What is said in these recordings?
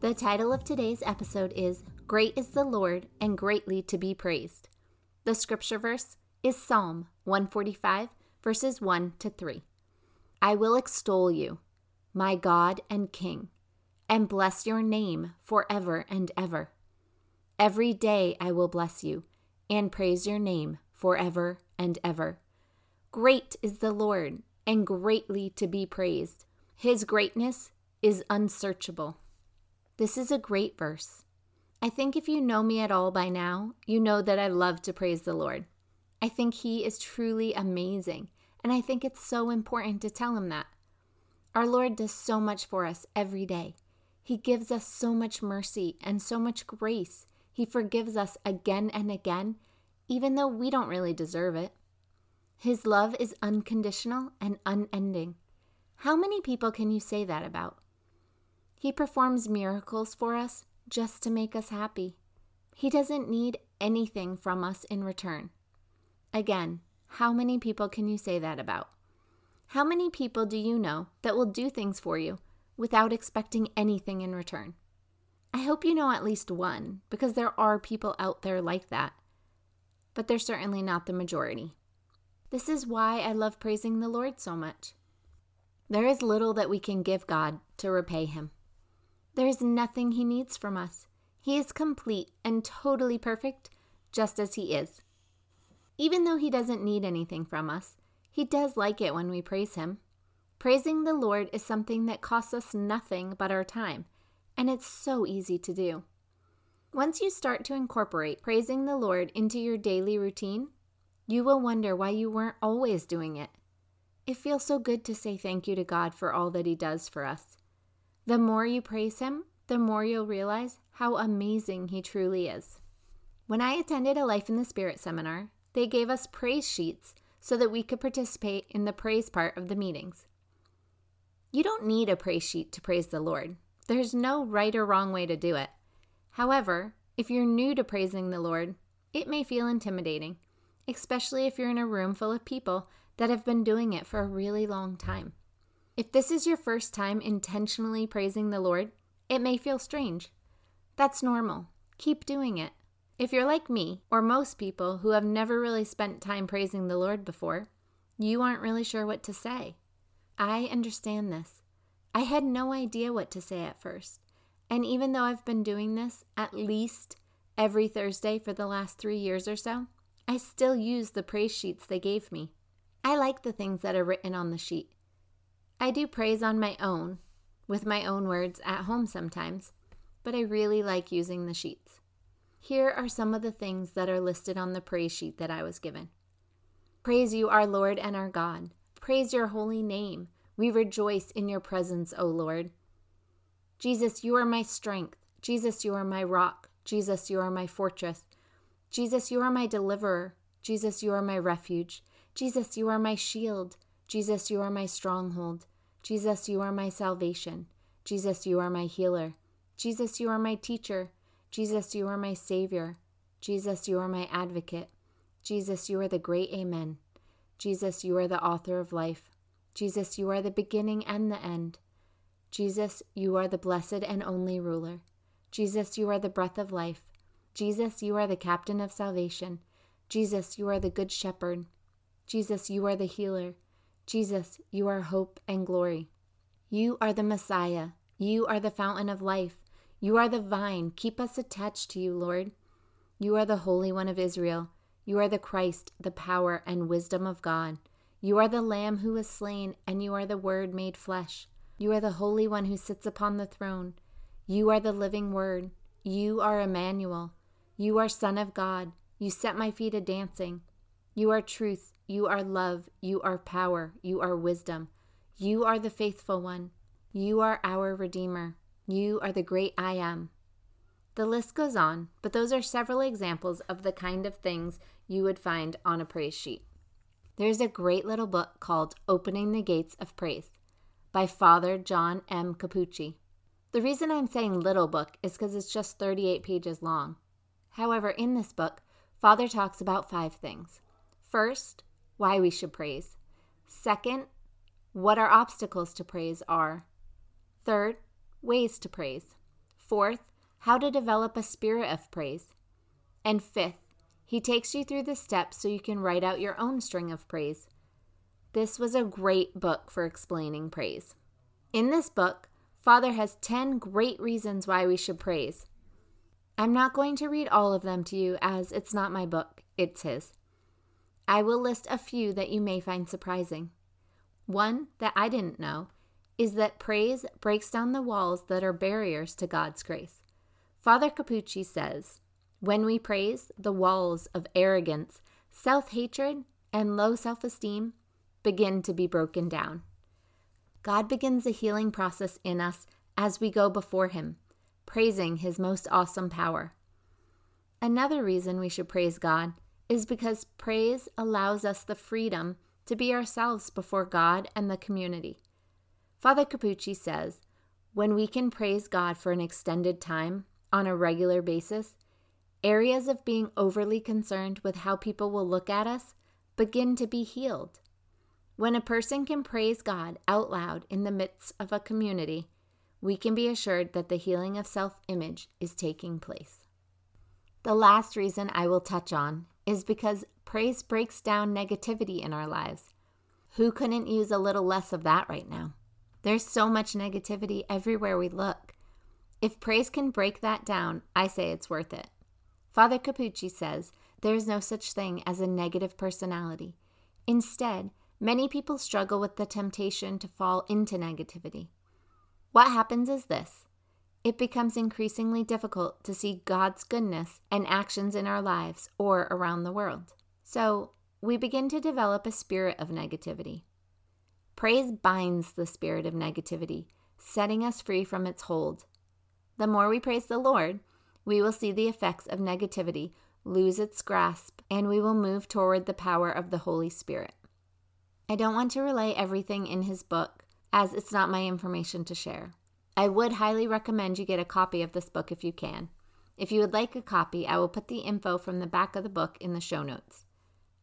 The title of today's episode is Great is the Lord and Greatly to be Praised. The scripture verse is Psalm 145, verses 1 to 3. I will extol you, my God and King, and bless your name forever and ever. Every day I will bless you and praise your name forever and ever. Great is the Lord and greatly to be praised. His greatness is unsearchable. This is a great verse. I think if you know me at all by now, you know that I love to praise the Lord. I think He is truly amazing, and I think it's so important to tell Him that. Our Lord does so much for us every day. He gives us so much mercy and so much grace. He forgives us again and again, even though we don't really deserve it. His love is unconditional and unending. How many people can you say that about? He performs miracles for us just to make us happy. He doesn't need anything from us in return. Again, how many people can you say that about? How many people do you know that will do things for you without expecting anything in return? I hope you know at least one, because there are people out there like that. But they're certainly not the majority. This is why I love praising the Lord so much. There is little that we can give God to repay Him. There is nothing He needs from us. He is complete and totally perfect, just as He is. Even though He doesn't need anything from us, He does like it when we praise Him. Praising the Lord is something that costs us nothing but our time, and it's so easy to do. Once you start to incorporate praising the Lord into your daily routine, you will wonder why you weren't always doing it. It feels so good to say thank you to God for all that He does for us. The more you praise Him, the more you'll realize how amazing He truly is. When I attended a Life in the Spirit seminar, they gave us praise sheets so that we could participate in the praise part of the meetings. You don't need a praise sheet to praise the Lord. There's no right or wrong way to do it. However, if you're new to praising the Lord, it may feel intimidating, especially if you're in a room full of people that have been doing it for a really long time. If this is your first time intentionally praising the Lord, it may feel strange. That's normal. Keep doing it. If you're like me, or most people who have never really spent time praising the Lord before, you aren't really sure what to say. I understand this. I had no idea what to say at first. And even though I've been doing this at least every Thursday for the last three years or so, I still use the praise sheets they gave me. I like the things that are written on the sheet. I do praise on my own, with my own words at home sometimes, but I really like using the sheets. Here are some of the things that are listed on the praise sheet that I was given Praise you, our Lord and our God. Praise your holy name. We rejoice in your presence, O Lord. Jesus, you are my strength. Jesus, you are my rock. Jesus, you are my fortress. Jesus, you are my deliverer. Jesus, you are my refuge. Jesus, you are my shield. Jesus, you are my stronghold. Jesus, you are my salvation. Jesus, you are my healer. Jesus, you are my teacher. Jesus, you are my Savior. Jesus, you are my advocate. Jesus, you are the great Amen. Jesus, you are the author of life. Jesus, you are the beginning and the end. Jesus, you are the blessed and only ruler. Jesus, you are the breath of life. Jesus, you are the captain of salvation. Jesus, you are the good shepherd. Jesus, you are the healer. Jesus, you are hope and glory. You are the Messiah. You are the fountain of life. You are the vine. Keep us attached to you, Lord. You are the Holy One of Israel. You are the Christ, the power and wisdom of God. You are the Lamb who was slain, and you are the Word made flesh. You are the Holy One who sits upon the throne. You are the living Word. You are Emmanuel. You are Son of God. You set my feet a dancing. You are truth. You are love. You are power. You are wisdom. You are the faithful one. You are our Redeemer. You are the great I am. The list goes on, but those are several examples of the kind of things you would find on a praise sheet. There's a great little book called Opening the Gates of Praise by Father John M. Capucci. The reason I'm saying little book is because it's just 38 pages long. However, in this book, Father talks about five things. First, why we should praise. Second, what our obstacles to praise are. Third, ways to praise. Fourth, how to develop a spirit of praise. And fifth, he takes you through the steps so you can write out your own string of praise. This was a great book for explaining praise. In this book, Father has 10 great reasons why we should praise. I'm not going to read all of them to you as it's not my book, it's his. I will list a few that you may find surprising. One that I didn't know is that praise breaks down the walls that are barriers to God's grace. Father Capucci says, When we praise, the walls of arrogance, self hatred, and low self esteem begin to be broken down. God begins a healing process in us as we go before Him, praising His most awesome power. Another reason we should praise God is because praise allows us the freedom to be ourselves before God and the community. Father Capucci says, when we can praise God for an extended time on a regular basis, areas of being overly concerned with how people will look at us begin to be healed. When a person can praise God out loud in the midst of a community, we can be assured that the healing of self image is taking place. The last reason I will touch on is because praise breaks down negativity in our lives. Who couldn't use a little less of that right now? There's so much negativity everywhere we look. If praise can break that down, I say it's worth it. Father Capucci says there is no such thing as a negative personality. Instead, many people struggle with the temptation to fall into negativity. What happens is this it becomes increasingly difficult to see God's goodness and actions in our lives or around the world. So, we begin to develop a spirit of negativity. Praise binds the spirit of negativity, setting us free from its hold. The more we praise the Lord, we will see the effects of negativity lose its grasp and we will move toward the power of the Holy Spirit. I don't want to relay everything in his book, as it's not my information to share. I would highly recommend you get a copy of this book if you can. If you would like a copy, I will put the info from the back of the book in the show notes.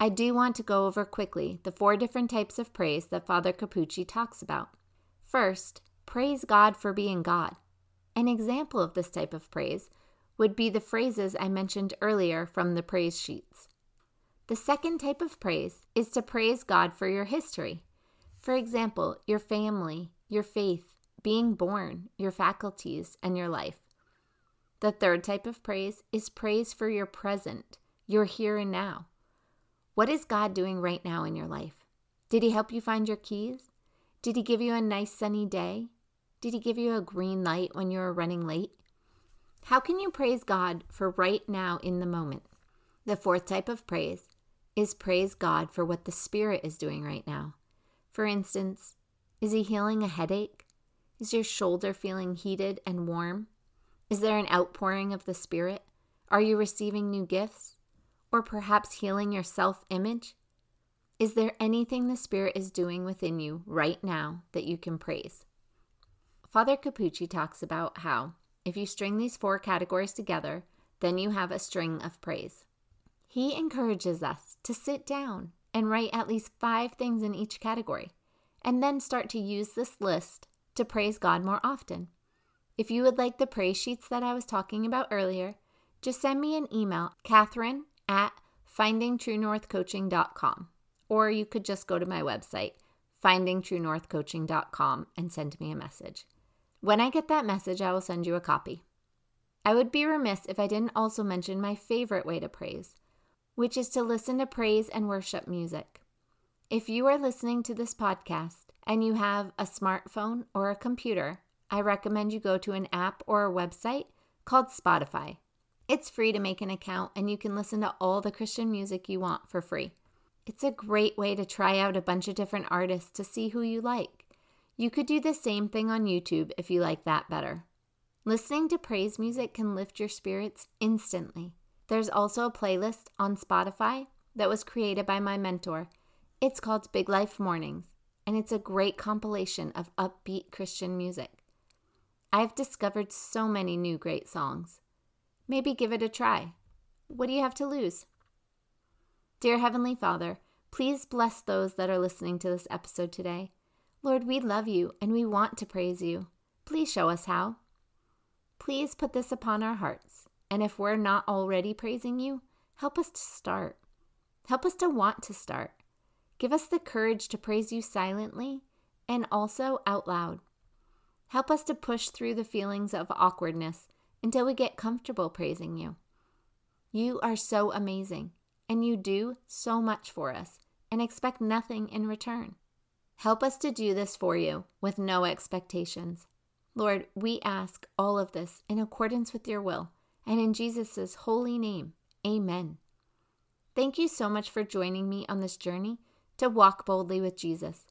I do want to go over quickly the four different types of praise that Father Capucci talks about. First, praise God for being God. An example of this type of praise would be the phrases I mentioned earlier from the praise sheets. The second type of praise is to praise God for your history. For example, your family, your faith, being born, your faculties, and your life. The third type of praise is praise for your present, your here and now. What is God doing right now in your life? Did He help you find your keys? Did He give you a nice sunny day? Did He give you a green light when you were running late? How can you praise God for right now in the moment? The fourth type of praise is praise God for what the Spirit is doing right now. For instance, is He healing a headache? Is your shoulder feeling heated and warm? Is there an outpouring of the Spirit? Are you receiving new gifts? or perhaps healing your self image? Is there anything the Spirit is doing within you right now that you can praise? Father Capucci talks about how, if you string these four categories together, then you have a string of praise. He encourages us to sit down and write at least five things in each category, and then start to use this list to praise God more often. If you would like the praise sheets that I was talking about earlier, just send me an email, Catherine at findingtruenorthcoaching.com. Or you could just go to my website, findingtruenorthcoaching.com, and send me a message. When I get that message, I will send you a copy. I would be remiss if I didn't also mention my favorite way to praise, which is to listen to praise and worship music. If you are listening to this podcast and you have a smartphone or a computer, I recommend you go to an app or a website called Spotify. It's free to make an account, and you can listen to all the Christian music you want for free. It's a great way to try out a bunch of different artists to see who you like. You could do the same thing on YouTube if you like that better. Listening to praise music can lift your spirits instantly. There's also a playlist on Spotify that was created by my mentor. It's called Big Life Mornings, and it's a great compilation of upbeat Christian music. I've discovered so many new great songs. Maybe give it a try. What do you have to lose? Dear Heavenly Father, please bless those that are listening to this episode today. Lord, we love you and we want to praise you. Please show us how. Please put this upon our hearts, and if we're not already praising you, help us to start. Help us to want to start. Give us the courage to praise you silently and also out loud. Help us to push through the feelings of awkwardness until we get comfortable praising you. You are so amazing, and you do so much for us and expect nothing in return. Help us to do this for you with no expectations. Lord, we ask all of this in accordance with your will, and in Jesus' holy name, amen. Thank you so much for joining me on this journey to walk boldly with Jesus.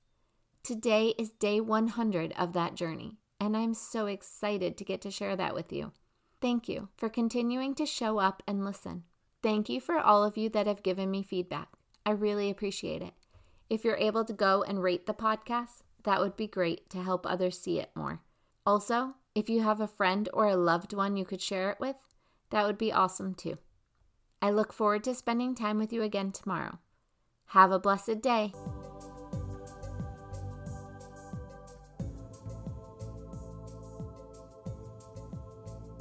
Today is day 100 of that journey, and I'm so excited to get to share that with you. Thank you for continuing to show up and listen. Thank you for all of you that have given me feedback. I really appreciate it. If you're able to go and rate the podcast, that would be great to help others see it more. Also, if you have a friend or a loved one you could share it with, that would be awesome too. I look forward to spending time with you again tomorrow. Have a blessed day.